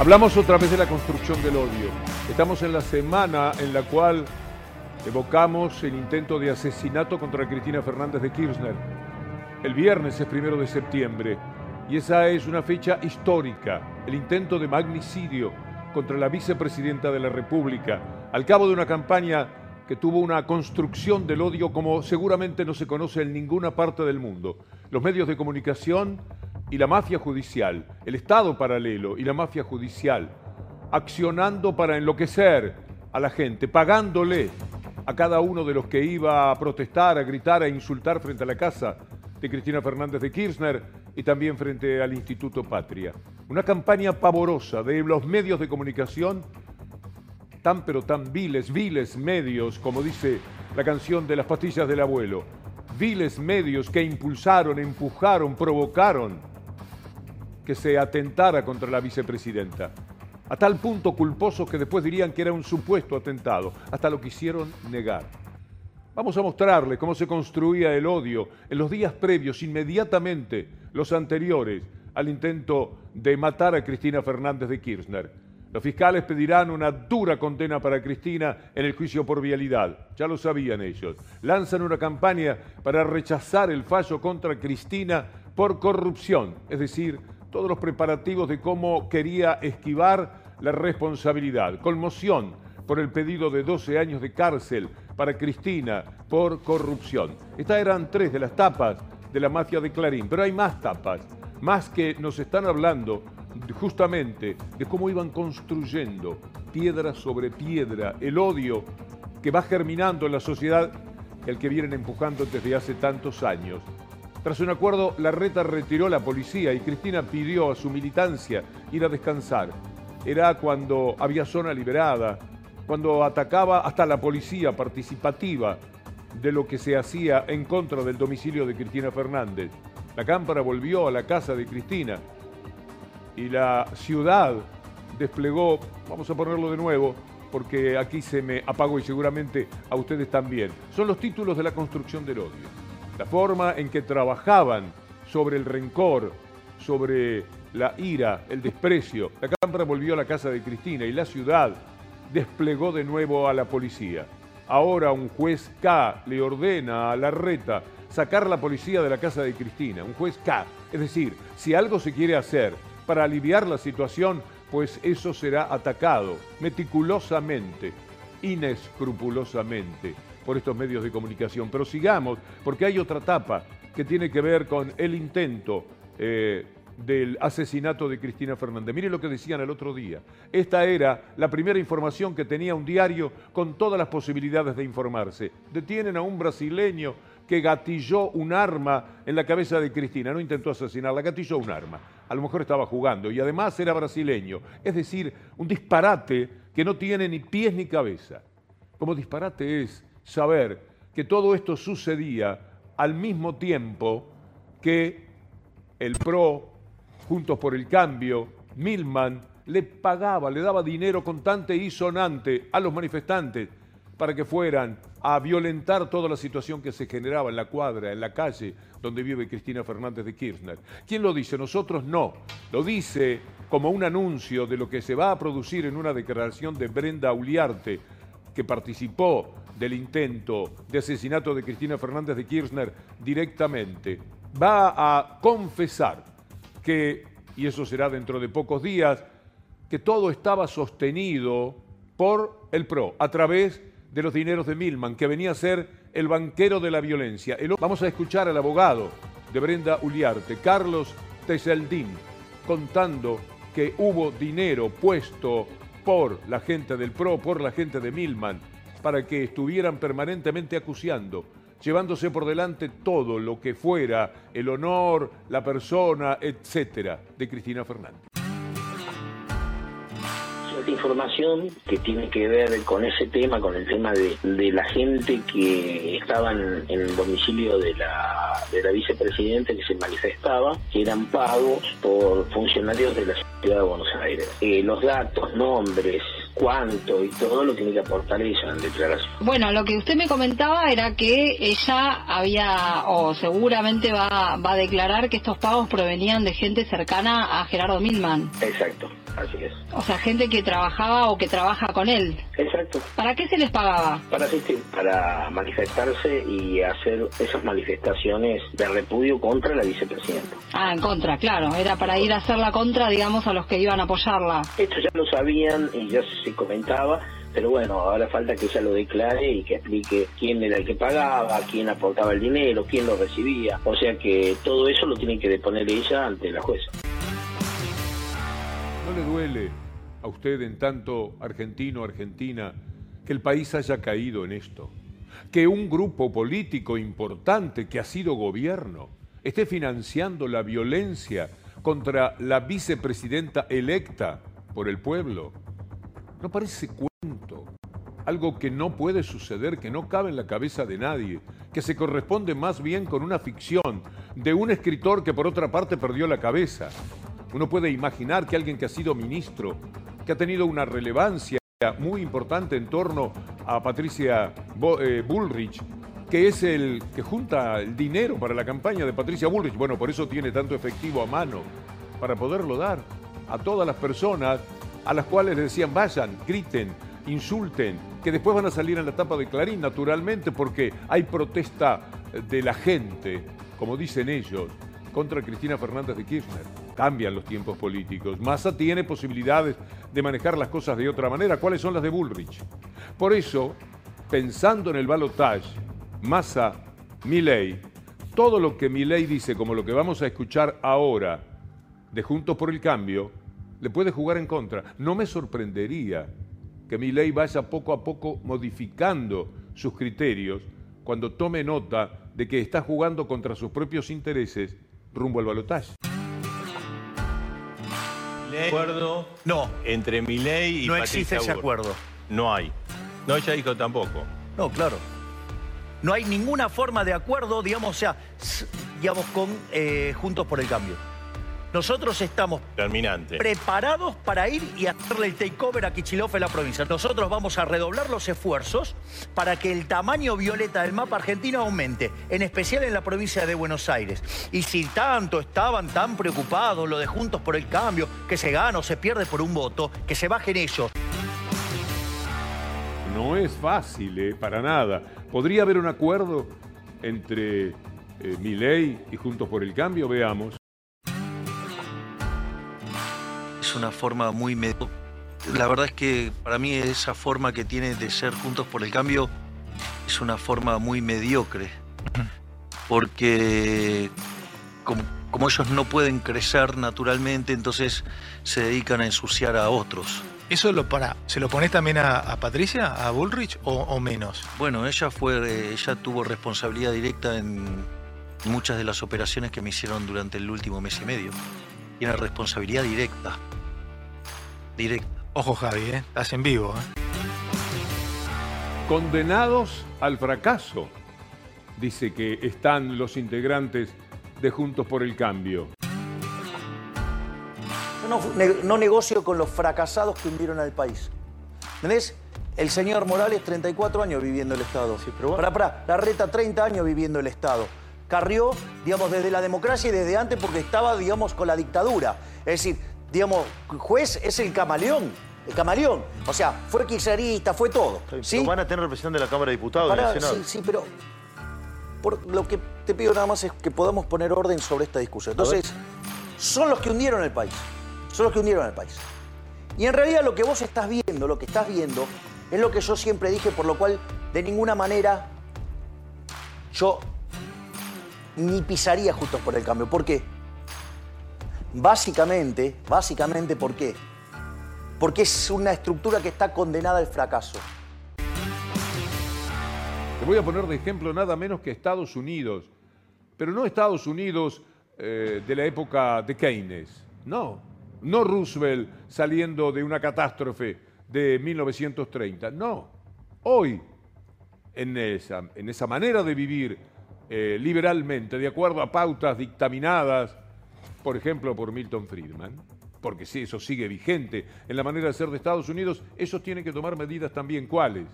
Hablamos otra vez de la construcción del odio. Estamos en la semana en la cual evocamos el intento de asesinato contra Cristina Fernández de Kirchner. El viernes es primero de septiembre y esa es una fecha histórica, el intento de magnicidio contra la vicepresidenta de la República, al cabo de una campaña que tuvo una construcción del odio como seguramente no se conoce en ninguna parte del mundo. Los medios de comunicación y la mafia judicial, el Estado paralelo y la mafia judicial, accionando para enloquecer a la gente, pagándole a cada uno de los que iba a protestar, a gritar, a insultar frente a la casa de Cristina Fernández de Kirchner y también frente al Instituto Patria. Una campaña pavorosa de los medios de comunicación, tan pero tan viles, viles medios, como dice la canción de las pastillas del abuelo, viles medios que impulsaron, empujaron, provocaron que se atentara contra la vicepresidenta. A tal punto culposo que después dirían que era un supuesto atentado. Hasta lo quisieron negar. Vamos a mostrarles cómo se construía el odio en los días previos, inmediatamente los anteriores al intento de matar a Cristina Fernández de Kirchner. Los fiscales pedirán una dura condena para Cristina en el juicio por vialidad. Ya lo sabían ellos. Lanzan una campaña para rechazar el fallo contra Cristina por corrupción, es decir, todos los preparativos de cómo quería esquivar la responsabilidad. Conmoción por el pedido de 12 años de cárcel para Cristina por corrupción. Estas eran tres de las tapas de la mafia de Clarín, pero hay más tapas, más que nos están hablando justamente de cómo iban construyendo piedra sobre piedra el odio que va germinando en la sociedad, el que vienen empujando desde hace tantos años. Tras un acuerdo, la reta retiró la policía y Cristina pidió a su militancia ir a descansar. Era cuando había zona liberada, cuando atacaba hasta la policía participativa de lo que se hacía en contra del domicilio de Cristina Fernández. La cámpara volvió a la casa de Cristina y la ciudad desplegó, vamos a ponerlo de nuevo, porque aquí se me apagó y seguramente a ustedes también. Son los títulos de la construcción del odio la forma en que trabajaban sobre el rencor, sobre la ira, el desprecio. La Cámara volvió a la casa de Cristina y la ciudad desplegó de nuevo a la policía. Ahora un juez K le ordena a la reta sacar la policía de la casa de Cristina, un juez K. Es decir, si algo se quiere hacer para aliviar la situación, pues eso será atacado meticulosamente, inescrupulosamente por estos medios de comunicación. Pero sigamos, porque hay otra etapa que tiene que ver con el intento eh, del asesinato de Cristina Fernández. Mire lo que decían el otro día. Esta era la primera información que tenía un diario con todas las posibilidades de informarse. Detienen a un brasileño que gatilló un arma en la cabeza de Cristina. No intentó asesinarla, gatilló un arma. A lo mejor estaba jugando y además era brasileño. Es decir, un disparate que no tiene ni pies ni cabeza. Como disparate es saber que todo esto sucedía al mismo tiempo que el PRO, Juntos por el Cambio, Milman, le pagaba, le daba dinero contante y sonante a los manifestantes para que fueran a violentar toda la situación que se generaba en la cuadra, en la calle donde vive Cristina Fernández de Kirchner. ¿Quién lo dice? Nosotros no. Lo dice como un anuncio de lo que se va a producir en una declaración de Brenda Uliarte, que participó del intento de asesinato de Cristina Fernández de Kirchner directamente, va a confesar que, y eso será dentro de pocos días, que todo estaba sostenido por el PRO a través de los dineros de Milman, que venía a ser el banquero de la violencia. Vamos a escuchar al abogado de Brenda Uliarte, Carlos Teseldín, contando que hubo dinero puesto por la gente del PRO, por la gente de Milman, para que estuvieran permanentemente acuciando, llevándose por delante todo lo que fuera el honor, la persona, etcétera, de Cristina Fernández. Cierta información que tiene que ver con ese tema, con el tema de, la gente que estaban en el domicilio de la, de la vicepresidenta que se manifestaba, que eran pagos por funcionarios de la ciudad de Buenos Aires. Eh, los datos, nombres, cuánto y todo lo tiene que aportar ella en declaración. Bueno, lo que usted me comentaba era que ella había, o seguramente va, va a declarar que estos pagos provenían de gente cercana a Gerardo Milman. Exacto, Así es. O sea, gente que trabajaba o que trabaja con él. Exacto. ¿Para qué se les pagaba? Para asistir, para manifestarse y hacer esas manifestaciones de repudio contra la vicepresidenta. Ah, en contra, claro. Era para ir a hacer la contra, digamos, a los que iban a apoyarla. Esto ya lo sabían y ya se comentaba, pero bueno, ahora falta que ella lo declare y que explique quién era el que pagaba, quién aportaba el dinero, quién lo recibía. O sea que todo eso lo tiene que deponer ella ante la jueza. ¿No le duele a usted en tanto argentino, argentina, que el país haya caído en esto? Que un grupo político importante que ha sido gobierno esté financiando la violencia contra la vicepresidenta electa por el pueblo. ¿No parece cuento? Algo que no puede suceder, que no cabe en la cabeza de nadie, que se corresponde más bien con una ficción de un escritor que por otra parte perdió la cabeza. Uno puede imaginar que alguien que ha sido ministro, que ha tenido una relevancia muy importante en torno a Patricia eh, Bullrich, que es el que junta el dinero para la campaña de Patricia Bullrich. Bueno, por eso tiene tanto efectivo a mano, para poderlo dar a todas las personas a las cuales le decían vayan, griten, insulten, que después van a salir en la tapa de Clarín, naturalmente, porque hay protesta de la gente, como dicen ellos, contra Cristina Fernández de Kirchner. Cambian los tiempos políticos. Massa tiene posibilidades de manejar las cosas de otra manera. ¿Cuáles son las de Bullrich? Por eso, pensando en el balotaje, Massa, Milei, todo lo que Milei dice, como lo que vamos a escuchar ahora, de Juntos por el Cambio, le puede jugar en contra. No me sorprendería que Milei vaya poco a poco modificando sus criterios cuando tome nota de que está jugando contra sus propios intereses rumbo al balotaje. Milei, acuerdo No, entre Milei y no Patricia existe ese acuerdo. No hay. No, ella dijo tampoco. No, claro. No hay ninguna forma de acuerdo, digamos, o sea, s- digamos, con eh, Juntos por el Cambio. Nosotros estamos Terminante. preparados para ir y hacerle el takeover a Kichilov en la provincia. Nosotros vamos a redoblar los esfuerzos para que el tamaño violeta del mapa argentino aumente, en especial en la provincia de Buenos Aires. Y si tanto estaban tan preocupados lo de Juntos por el Cambio, que se gana o se pierde por un voto, que se bajen ellos. No es fácil, eh, para nada. ¿Podría haber un acuerdo entre eh, Milei y Juntos por el Cambio? Veamos. Es una forma muy... medio- La verdad es que para mí esa forma que tiene de ser Juntos por el Cambio es una forma muy mediocre. Porque como, como ellos no pueden crecer naturalmente, entonces se dedican a ensuciar a otros. ¿Eso lo para, se lo pones también a, a Patricia, a Bullrich o, o menos? Bueno, ella fue, eh, ella tuvo responsabilidad directa en muchas de las operaciones que me hicieron durante el último mes y medio. Tiene responsabilidad directa. Directa. Ojo Javi, ¿eh? estás en vivo. ¿eh? Condenados al fracaso, dice que están los integrantes de Juntos por el Cambio. Yo no, no negocio con los fracasados que hundieron al país. ¿Entendés? El señor Morales, 34 años viviendo el Estado. Sí, pero Pará, pará. La reta, 30 años viviendo el Estado. Carrió, digamos, desde la democracia y desde antes porque estaba, digamos, con la dictadura. Es decir, digamos, juez es el camaleón. El camaleón. O sea, fue kirchnerista, fue todo. ¿sí? Pero van a tener representación de la Cámara de Diputados y Pará, del Senado. sí, sí, pero por lo que te pido nada más es que podamos poner orden sobre esta discusión. Entonces, son los que hundieron el país. Son los que hundieron el país. Y en realidad lo que vos estás viendo, lo que estás viendo, es lo que yo siempre dije, por lo cual de ninguna manera yo ni pisaría justos por el cambio. ¿Por qué? Básicamente, básicamente, ¿por qué? Porque es una estructura que está condenada al fracaso. Te voy a poner de ejemplo nada menos que Estados Unidos, pero no Estados Unidos eh, de la época de Keynes, no, no Roosevelt saliendo de una catástrofe de 1930, no, hoy en esa, en esa manera de vivir eh, liberalmente, de acuerdo a pautas dictaminadas, por ejemplo, por Milton Friedman, porque si eso sigue vigente en la manera de ser de Estados Unidos, ellos tienen que tomar medidas también. ¿Cuáles?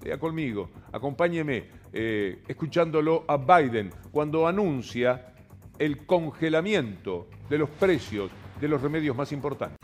Vea conmigo, acompáñeme eh, escuchándolo a Biden cuando anuncia el congelamiento de los precios de los remedios más importantes.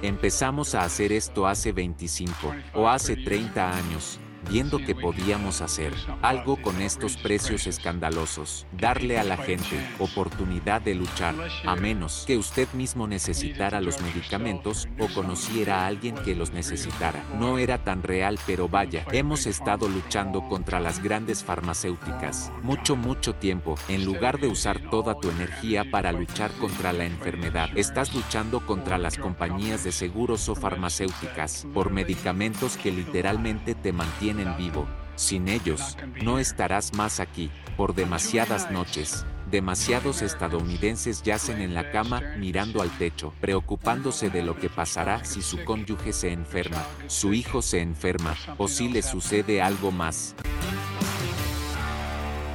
Empezamos a hacer esto hace 25 o hace 30 años viendo que podíamos hacer algo con estos precios escandalosos, darle a la gente oportunidad de luchar, a menos que usted mismo necesitara los medicamentos o conociera a alguien que los necesitara. No era tan real, pero vaya, hemos estado luchando contra las grandes farmacéuticas mucho, mucho tiempo. En lugar de usar toda tu energía para luchar contra la enfermedad, estás luchando contra las compañías de seguros o farmacéuticas por medicamentos que literalmente te mantienen en vivo. Sin ellos, no estarás más aquí, por demasiadas noches. Demasiados estadounidenses yacen en la cama mirando al techo, preocupándose de lo que pasará si su cónyuge se enferma, su hijo se enferma o si le sucede algo más.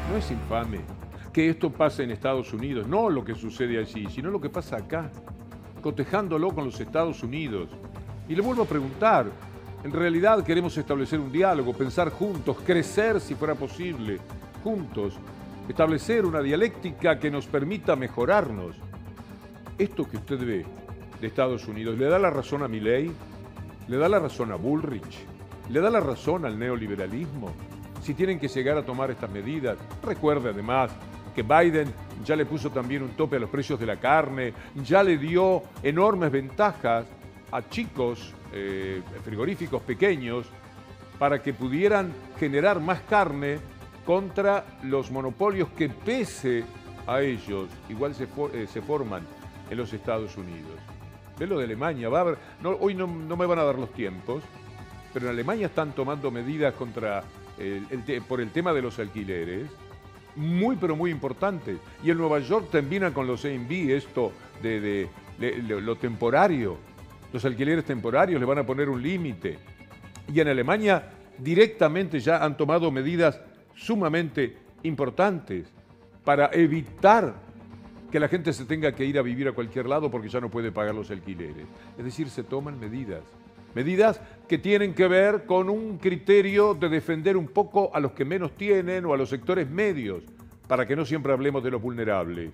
No es infame que esto pase en Estados Unidos, no lo que sucede allí, sino lo que pasa acá, cotejándolo con los Estados Unidos. Y le vuelvo a preguntar, en realidad queremos establecer un diálogo, pensar juntos, crecer si fuera posible, juntos, establecer una dialéctica que nos permita mejorarnos. Esto que usted ve de Estados Unidos, ¿le da la razón a Milley? ¿Le da la razón a Bullrich? ¿Le da la razón al neoliberalismo? Si tienen que llegar a tomar estas medidas, recuerde además que Biden ya le puso también un tope a los precios de la carne, ya le dio enormes ventajas a chicos eh, frigoríficos pequeños para que pudieran generar más carne contra los monopolios que pese a ellos igual se, eh, se forman en los Estados Unidos. Ve lo de Alemania, hoy no, me van a dar los tiempos, pero en Alemania están tomando medidas contra por el tema de los alquileres, muy pero muy importantes. Y en Nueva York termina con los AMB esto de lo temporario los alquileres temporarios, le van a poner un límite. Y en Alemania directamente ya han tomado medidas sumamente importantes para evitar que la gente se tenga que ir a vivir a cualquier lado porque ya no puede pagar los alquileres. Es decir, se toman medidas. Medidas que tienen que ver con un criterio de defender un poco a los que menos tienen o a los sectores medios, para que no siempre hablemos de los vulnerables.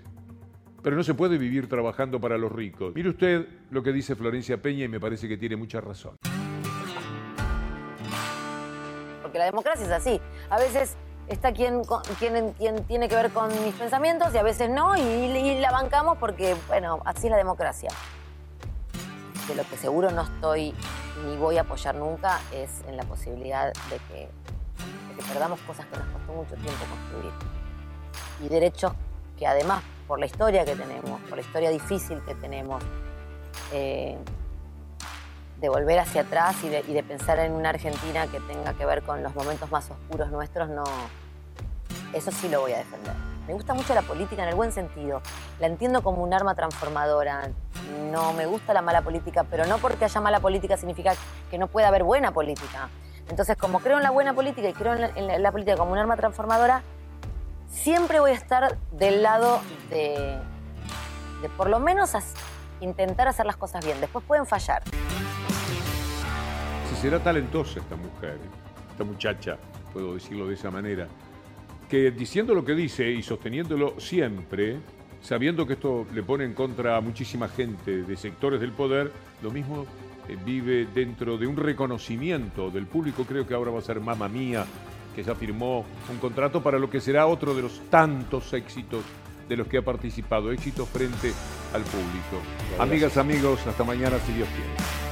Pero no se puede vivir trabajando para los ricos. Mire usted lo que dice Florencia Peña y me parece que tiene mucha razón. Porque la democracia es así. A veces está quien, tiene que ver con mis pensamientos y a veces no, y, la bancamos porque, bueno, así es la democracia. De lo que seguro no estoy ni voy a apoyar nunca es en la posibilidad de que, de que perdamos cosas que nos costó mucho tiempo construir. Y derechos que además por la historia que tenemos, por la historia difícil que tenemos, eh, de volver hacia atrás y de, pensar en una Argentina que tenga que ver con los momentos más oscuros nuestros, no, eso sí lo voy a defender. Me gusta mucho la política en el buen sentido. La entiendo como un arma transformadora. No me gusta la mala política, pero no porque haya mala política significa que no pueda haber buena política. Entonces, como creo en la buena política y creo en la política como un arma transformadora, siempre voy a estar del lado de, por lo menos intentar hacer las cosas bien. Después pueden fallar. Si será talentosa esta mujer, esta muchacha, puedo decirlo de esa manera, que diciendo lo que dice y sosteniéndolo siempre, sabiendo que esto le pone en contra a muchísima gente de sectores del poder, lo mismo eh, vive dentro de un reconocimiento del público, creo que ahora va a ser mamá mía, que ya firmó un contrato para lo que será otro de los tantos éxitos de los que ha participado, éxitos frente al público. Amigas, amigos, hasta mañana si Dios quiere.